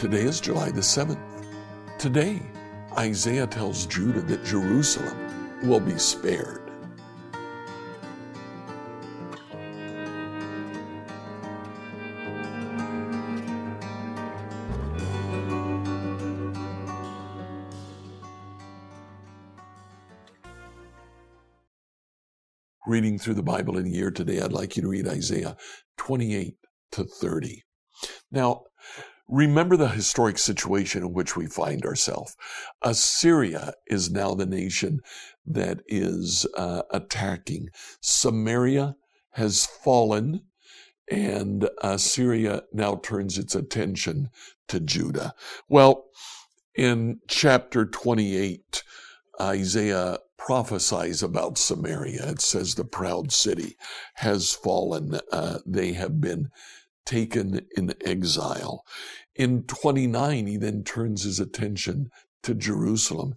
Today is July the 7th. Today, Isaiah tells Judah that Jerusalem will be spared. Reading through the Bible in a year today, I'd like you to read Isaiah 28 to 30. Now, Remember the historic situation in which we find ourselves. Assyria is now the nation that is uh, attacking. Samaria has fallen, and Assyria now turns its attention to Judah. Well, in chapter 28, Isaiah prophesies about Samaria. It says the proud city has fallen. Uh, they have been taken in exile. In 29, he then turns his attention to Jerusalem.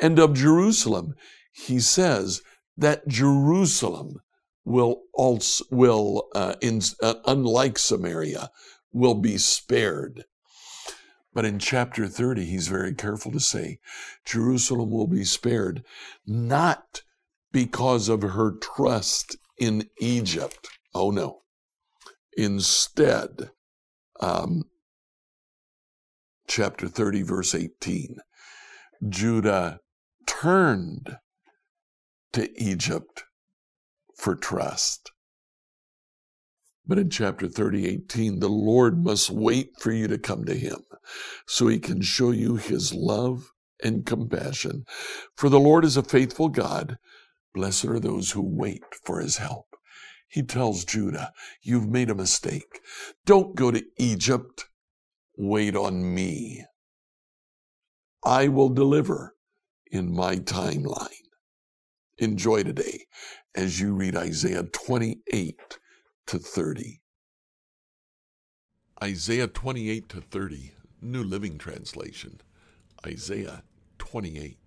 And of Jerusalem, he says that Jerusalem will also, will, uh, in, uh, unlike Samaria, will be spared. But in chapter 30, he's very careful to say Jerusalem will be spared not because of her trust in Egypt. Oh no. Instead, um, chapter 30, verse 18, Judah turned to Egypt for trust. But in chapter 30, 18, the Lord must wait for you to come to him so he can show you his love and compassion. For the Lord is a faithful God. Blessed are those who wait for his help. He tells Judah, You've made a mistake. Don't go to Egypt. Wait on me. I will deliver in my timeline. Enjoy today as you read Isaiah 28 to 30. Isaiah 28 to 30, New Living Translation. Isaiah 28.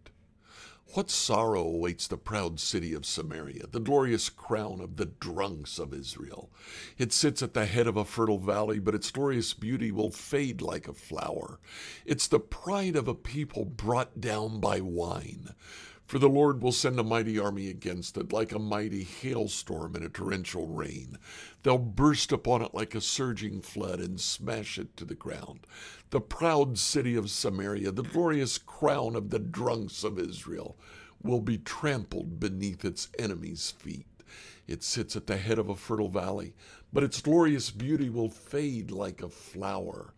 What sorrow awaits the proud city of Samaria, the glorious crown of the drunks of Israel? It sits at the head of a fertile valley, but its glorious beauty will fade like a flower. It's the pride of a people brought down by wine. For the Lord will send a mighty army against it, like a mighty hailstorm in a torrential rain. They'll burst upon it like a surging flood and smash it to the ground. The proud city of Samaria, the glorious crown of the drunks of Israel, will be trampled beneath its enemies' feet. It sits at the head of a fertile valley, but its glorious beauty will fade like a flower.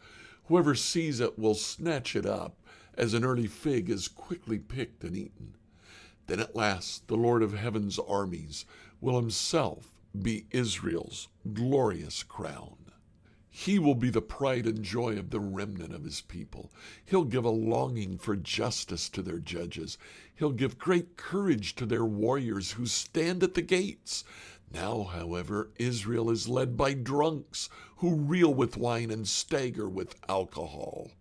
Whoever sees it will snatch it up, as an early fig is quickly picked and eaten. Then at last the Lord of heaven's armies will himself be Israel's glorious crown. He will be the pride and joy of the remnant of his people. He'll give a longing for justice to their judges. He'll give great courage to their warriors who stand at the gates. Now, however, Israel is led by drunks who reel with wine and stagger with alcohol.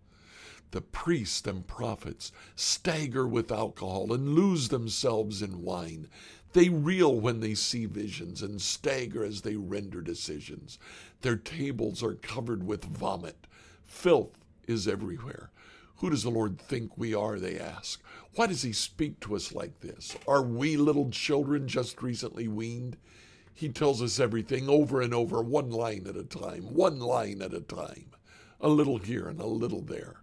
The priests and prophets stagger with alcohol and lose themselves in wine. They reel when they see visions and stagger as they render decisions. Their tables are covered with vomit. Filth is everywhere. Who does the Lord think we are? They ask. Why does He speak to us like this? Are we little children just recently weaned? He tells us everything over and over, one line at a time, one line at a time. A little here and a little there.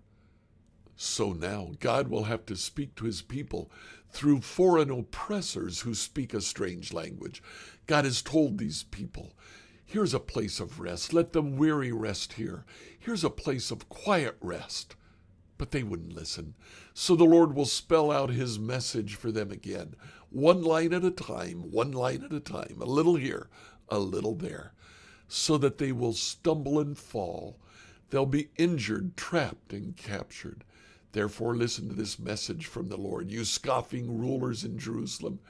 So now God will have to speak to his people through foreign oppressors who speak a strange language. God has told these people, Here's a place of rest. Let the weary rest here. Here's a place of quiet rest. But they wouldn't listen. So the Lord will spell out his message for them again, one line at a time, one line at a time, a little here, a little there, so that they will stumble and fall. They'll be injured, trapped, and captured. Therefore, listen to this message from the Lord, you scoffing rulers in Jerusalem.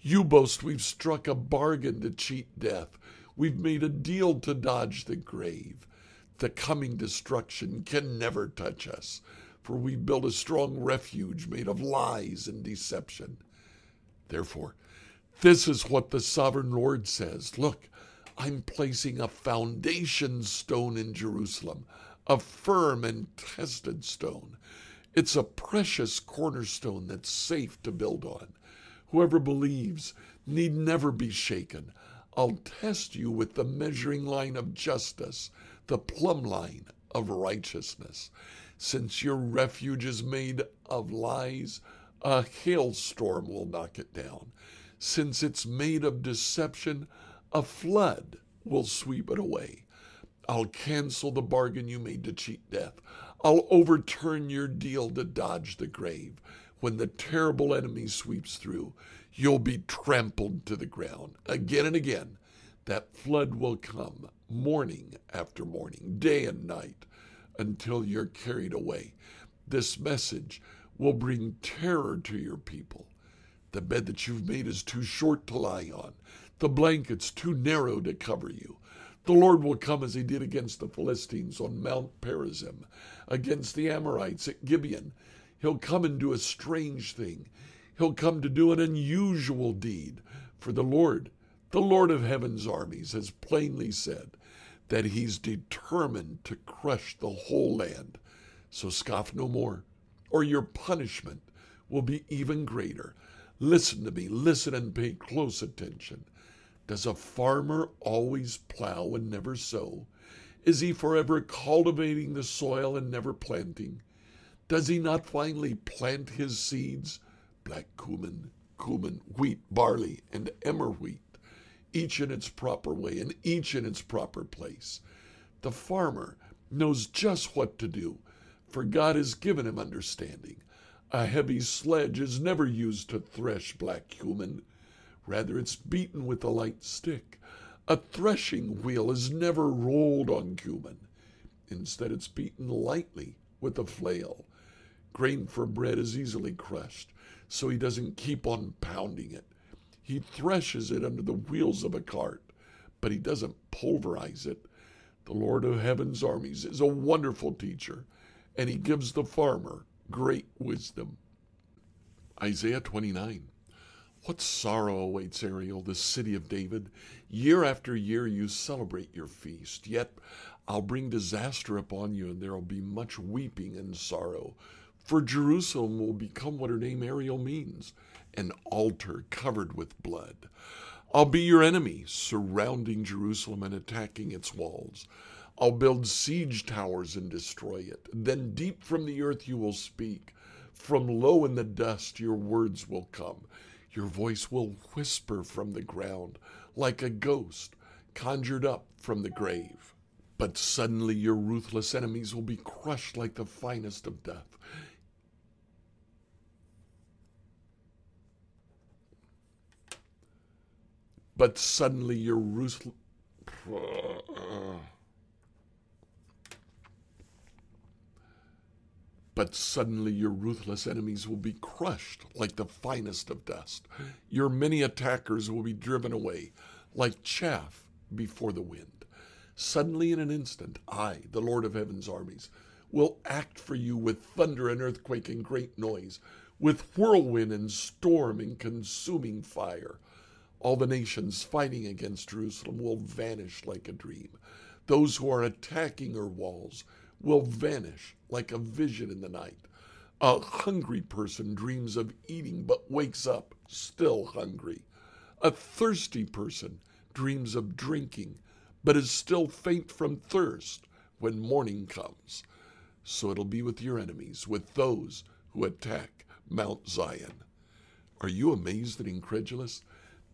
You boast we've struck a bargain to cheat death. We've made a deal to dodge the grave. The coming destruction can never touch us, for we built a strong refuge made of lies and deception. Therefore, This is what the sovereign Lord says. Look, I'm placing a foundation stone in Jerusalem, a firm and tested stone. It's a precious cornerstone that's safe to build on. Whoever believes need never be shaken. I'll test you with the measuring line of justice, the plumb line of righteousness. Since your refuge is made of lies, a hailstorm will knock it down. Since it's made of deception, a flood will sweep it away. I'll cancel the bargain you made to cheat death. I'll overturn your deal to dodge the grave. When the terrible enemy sweeps through, you'll be trampled to the ground. Again and again, that flood will come, morning after morning, day and night, until you're carried away. This message will bring terror to your people. The bed that you've made is too short to lie on, the blankets too narrow to cover you. The Lord will come as he did against the Philistines on Mount Perazim, against the Amorites at Gibeon. He'll come and do a strange thing. He'll come to do an unusual deed. For the Lord, the Lord of heaven's armies, has plainly said that he's determined to crush the whole land. So scoff no more, or your punishment will be even greater. Listen to me, listen and pay close attention. Does a farmer always plow and never sow? Is he forever cultivating the soil and never planting? Does he not finally plant his seeds, black cumin, cumin, wheat, barley, and emmer wheat, each in its proper way and each in its proper place? The farmer knows just what to do, for God has given him understanding. A heavy sledge is never used to thresh black cumin. Rather, it's beaten with a light stick. A threshing wheel is never rolled on cumin. Instead, it's beaten lightly with a flail. Grain for bread is easily crushed, so he doesn't keep on pounding it. He threshes it under the wheels of a cart, but he doesn't pulverize it. The Lord of Heaven's armies is a wonderful teacher, and he gives the farmer great wisdom. Isaiah 29. What sorrow awaits Ariel, the city of David? Year after year you celebrate your feast, yet I'll bring disaster upon you, and there will be much weeping and sorrow. For Jerusalem will become what her name Ariel means an altar covered with blood. I'll be your enemy, surrounding Jerusalem and attacking its walls. I'll build siege towers and destroy it. Then deep from the earth you will speak. From low in the dust your words will come. Your voice will whisper from the ground like a ghost conjured up from the grave. But suddenly your ruthless enemies will be crushed like the finest of death. But suddenly your ruthless. But suddenly your ruthless enemies will be crushed like the finest of dust. Your many attackers will be driven away like chaff before the wind. Suddenly, in an instant, I, the Lord of heaven's armies, will act for you with thunder and earthquake and great noise, with whirlwind and storm and consuming fire. All the nations fighting against Jerusalem will vanish like a dream. Those who are attacking her walls will vanish like a vision in the night. A hungry person dreams of eating but wakes up still hungry. A thirsty person dreams of drinking but is still faint from thirst when morning comes. So it'll be with your enemies, with those who attack Mount Zion. Are you amazed and incredulous?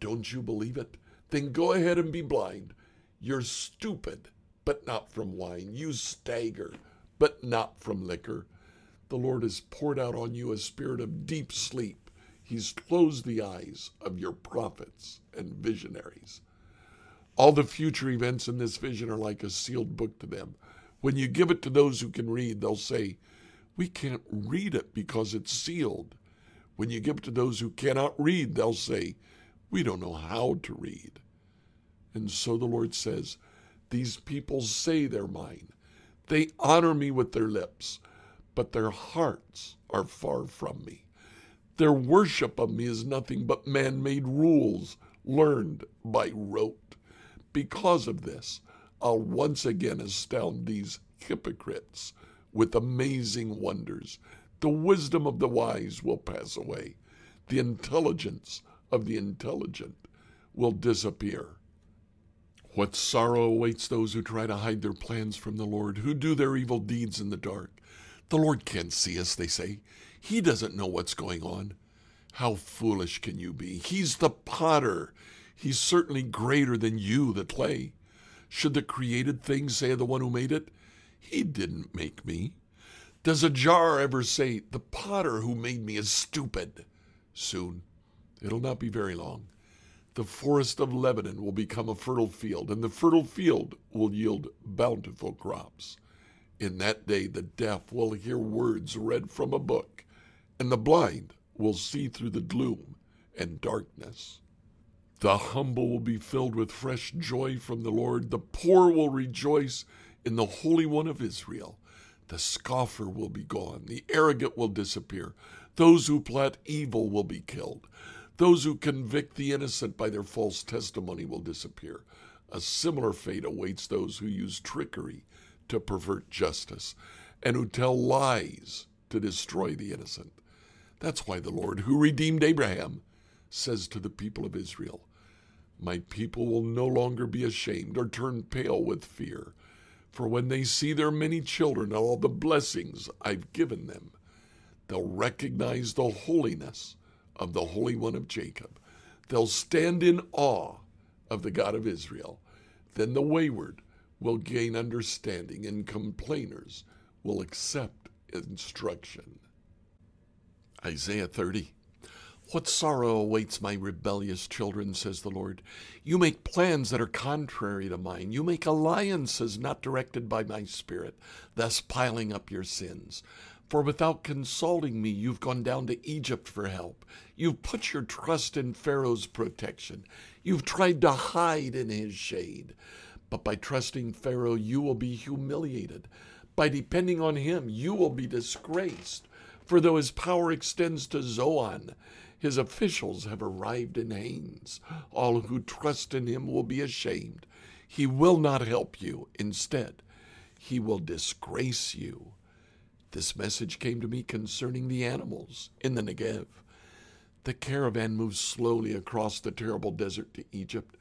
Don't you believe it? Then go ahead and be blind. You're stupid, but not from wine. You stagger, but not from liquor. The Lord has poured out on you a spirit of deep sleep. He's closed the eyes of your prophets and visionaries. All the future events in this vision are like a sealed book to them. When you give it to those who can read, they'll say, We can't read it because it's sealed. When you give it to those who cannot read, they'll say, We don't know how to read. And so the Lord says, These people say they're mine. They honor me with their lips, but their hearts are far from me. Their worship of me is nothing but man made rules learned by rote. Because of this, I'll once again astound these hypocrites with amazing wonders. The wisdom of the wise will pass away, the intelligence of the intelligent will disappear. What sorrow awaits those who try to hide their plans from the Lord, who do their evil deeds in the dark. The Lord can't see us, they say. He doesn't know what's going on. How foolish can you be? He's the potter. He's certainly greater than you, the clay. Should the created thing say of the one who made it, He didn't make me? Does a jar ever say, The potter who made me is stupid? Soon. It'll not be very long. The forest of Lebanon will become a fertile field, and the fertile field will yield bountiful crops. In that day, the deaf will hear words read from a book, and the blind will see through the gloom and darkness. The humble will be filled with fresh joy from the Lord. The poor will rejoice in the Holy One of Israel. The scoffer will be gone. The arrogant will disappear. Those who plot evil will be killed. Those who convict the innocent by their false testimony will disappear. A similar fate awaits those who use trickery to pervert justice and who tell lies to destroy the innocent. That's why the Lord, who redeemed Abraham, says to the people of Israel, My people will no longer be ashamed or turn pale with fear, for when they see their many children and all the blessings I've given them, they'll recognize the holiness of the Holy One of Jacob. They'll stand in awe of the God of Israel. Then the wayward will gain understanding, and complainers will accept instruction. Isaiah 30. What sorrow awaits my rebellious children, says the Lord. You make plans that are contrary to mine. You make alliances not directed by my spirit, thus piling up your sins. For without consulting me, you've gone down to Egypt for help. You've put your trust in Pharaoh's protection. You've tried to hide in his shade. But by trusting Pharaoh, you will be humiliated. By depending on him, you will be disgraced. For though his power extends to Zoan, his officials have arrived in Hanes. All who trust in him will be ashamed. He will not help you. Instead, he will disgrace you. This message came to me concerning the animals in the Negev. The caravan moves slowly across the terrible desert to Egypt,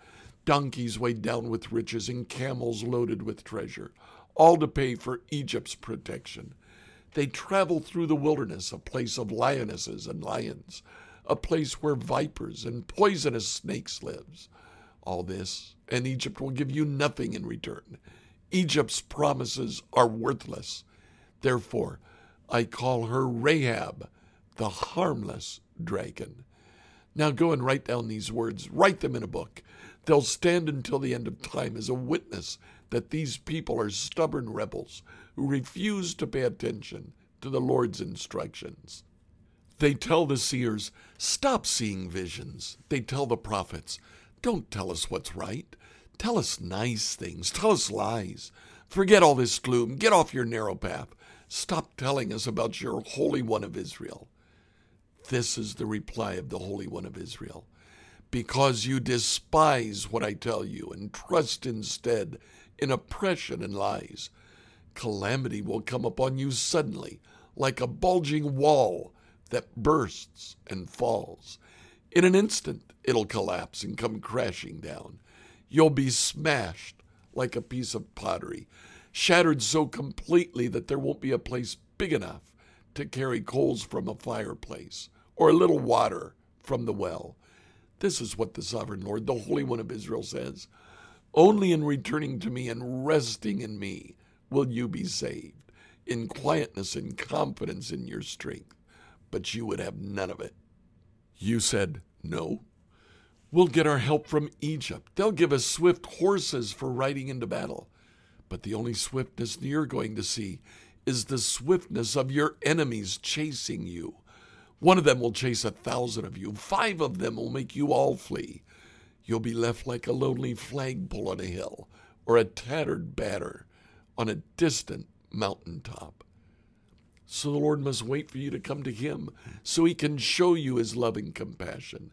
donkeys weighed down with riches and camels loaded with treasure, all to pay for Egypt's protection. They travel through the wilderness, a place of lionesses and lions, a place where vipers and poisonous snakes lives. All this, and Egypt will give you nothing in return. Egypt's promises are worthless. Therefore, I call her Rahab, the harmless dragon. Now go and write down these words, write them in a book. They'll stand until the end of time as a witness that these people are stubborn rebels who refuse to pay attention to the Lord's instructions. They tell the seers, Stop seeing visions. They tell the prophets, Don't tell us what's right. Tell us nice things. Tell us lies. Forget all this gloom. Get off your narrow path. Stop telling us about your Holy One of Israel. This is the reply of the Holy One of Israel. Because you despise what I tell you and trust instead in oppression and lies, calamity will come upon you suddenly, like a bulging wall that bursts and falls. In an instant, it'll collapse and come crashing down. You'll be smashed like a piece of pottery, shattered so completely that there won't be a place big enough to carry coals from a fireplace or a little water from the well. This is what the sovereign Lord, the Holy One of Israel, says Only in returning to me and resting in me will you be saved, in quietness and confidence in your strength. But you would have none of it. You said, No. We'll get our help from Egypt. They'll give us swift horses for riding into battle. But the only swiftness you're going to see is the swiftness of your enemies chasing you. One of them will chase a thousand of you, five of them will make you all flee. You'll be left like a lonely flagpole on a hill or a tattered banner on a distant mountain top. So the Lord must wait for you to come to Him so He can show you His loving compassion.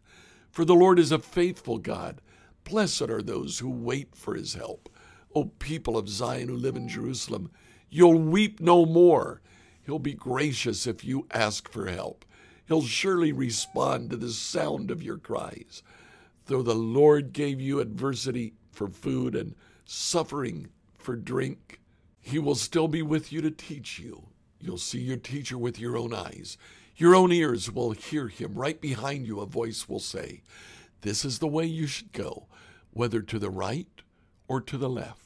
For the Lord is a faithful God. Blessed are those who wait for His help. O people of Zion who live in Jerusalem, you'll weep no more. He'll be gracious if you ask for help. He'll surely respond to the sound of your cries. Though the Lord gave you adversity for food and suffering for drink, He will still be with you to teach you You'll see your teacher with your own eyes. Your own ears will hear him. Right behind you, a voice will say, This is the way you should go, whether to the right or to the left.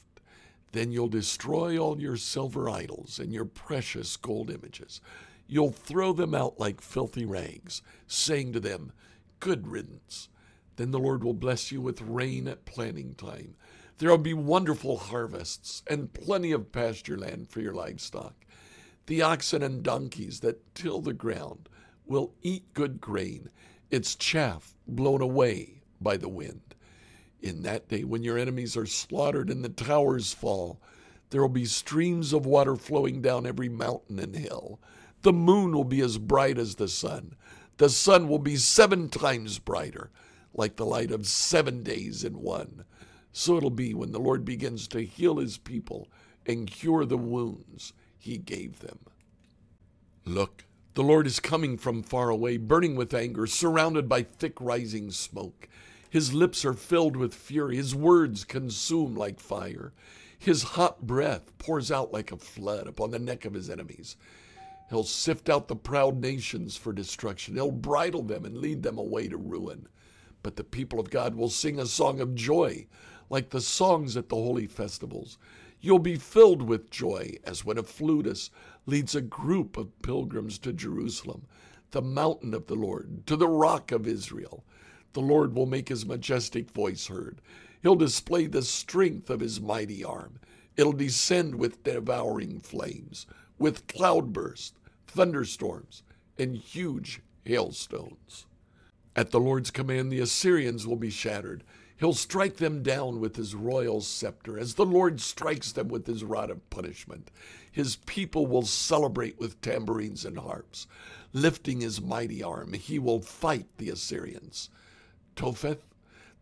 Then you'll destroy all your silver idols and your precious gold images. You'll throw them out like filthy rags, saying to them, Good riddance. Then the Lord will bless you with rain at planting time. There will be wonderful harvests and plenty of pasture land for your livestock. The oxen and donkeys that till the ground will eat good grain, its chaff blown away by the wind. In that day, when your enemies are slaughtered and the towers fall, there will be streams of water flowing down every mountain and hill. The moon will be as bright as the sun. The sun will be seven times brighter, like the light of seven days in one. So it'll be when the Lord begins to heal his people and cure the wounds he gave them. Look, the Lord is coming from far away, burning with anger, surrounded by thick rising smoke. His lips are filled with fury, his words consume like fire. His hot breath pours out like a flood upon the neck of his enemies. He'll sift out the proud nations for destruction. He'll bridle them and lead them away to ruin. But the people of God will sing a song of joy, like the songs at the holy festivals. You'll be filled with joy as when a flutist leads a group of pilgrims to Jerusalem, the mountain of the Lord, to the rock of Israel. The Lord will make his majestic voice heard. He'll display the strength of his mighty arm. It'll descend with devouring flames, with cloudbursts, thunderstorms, and huge hailstones. At the Lord's command, the Assyrians will be shattered He'll strike them down with his royal scepter, as the Lord strikes them with his rod of punishment. His people will celebrate with tambourines and harps. Lifting his mighty arm, he will fight the Assyrians. Topheth,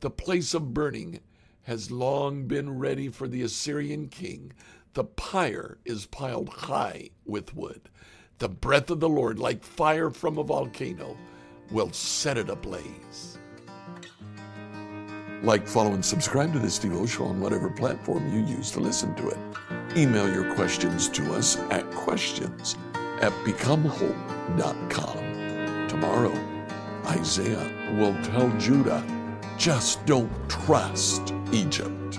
the place of burning, has long been ready for the Assyrian king. The pyre is piled high with wood. The breath of the Lord, like fire from a volcano, will set it ablaze. Like, follow, and subscribe to this devotional on whatever platform you use to listen to it. Email your questions to us at questions at becomehope.com. Tomorrow, Isaiah will tell Judah, just don't trust Egypt.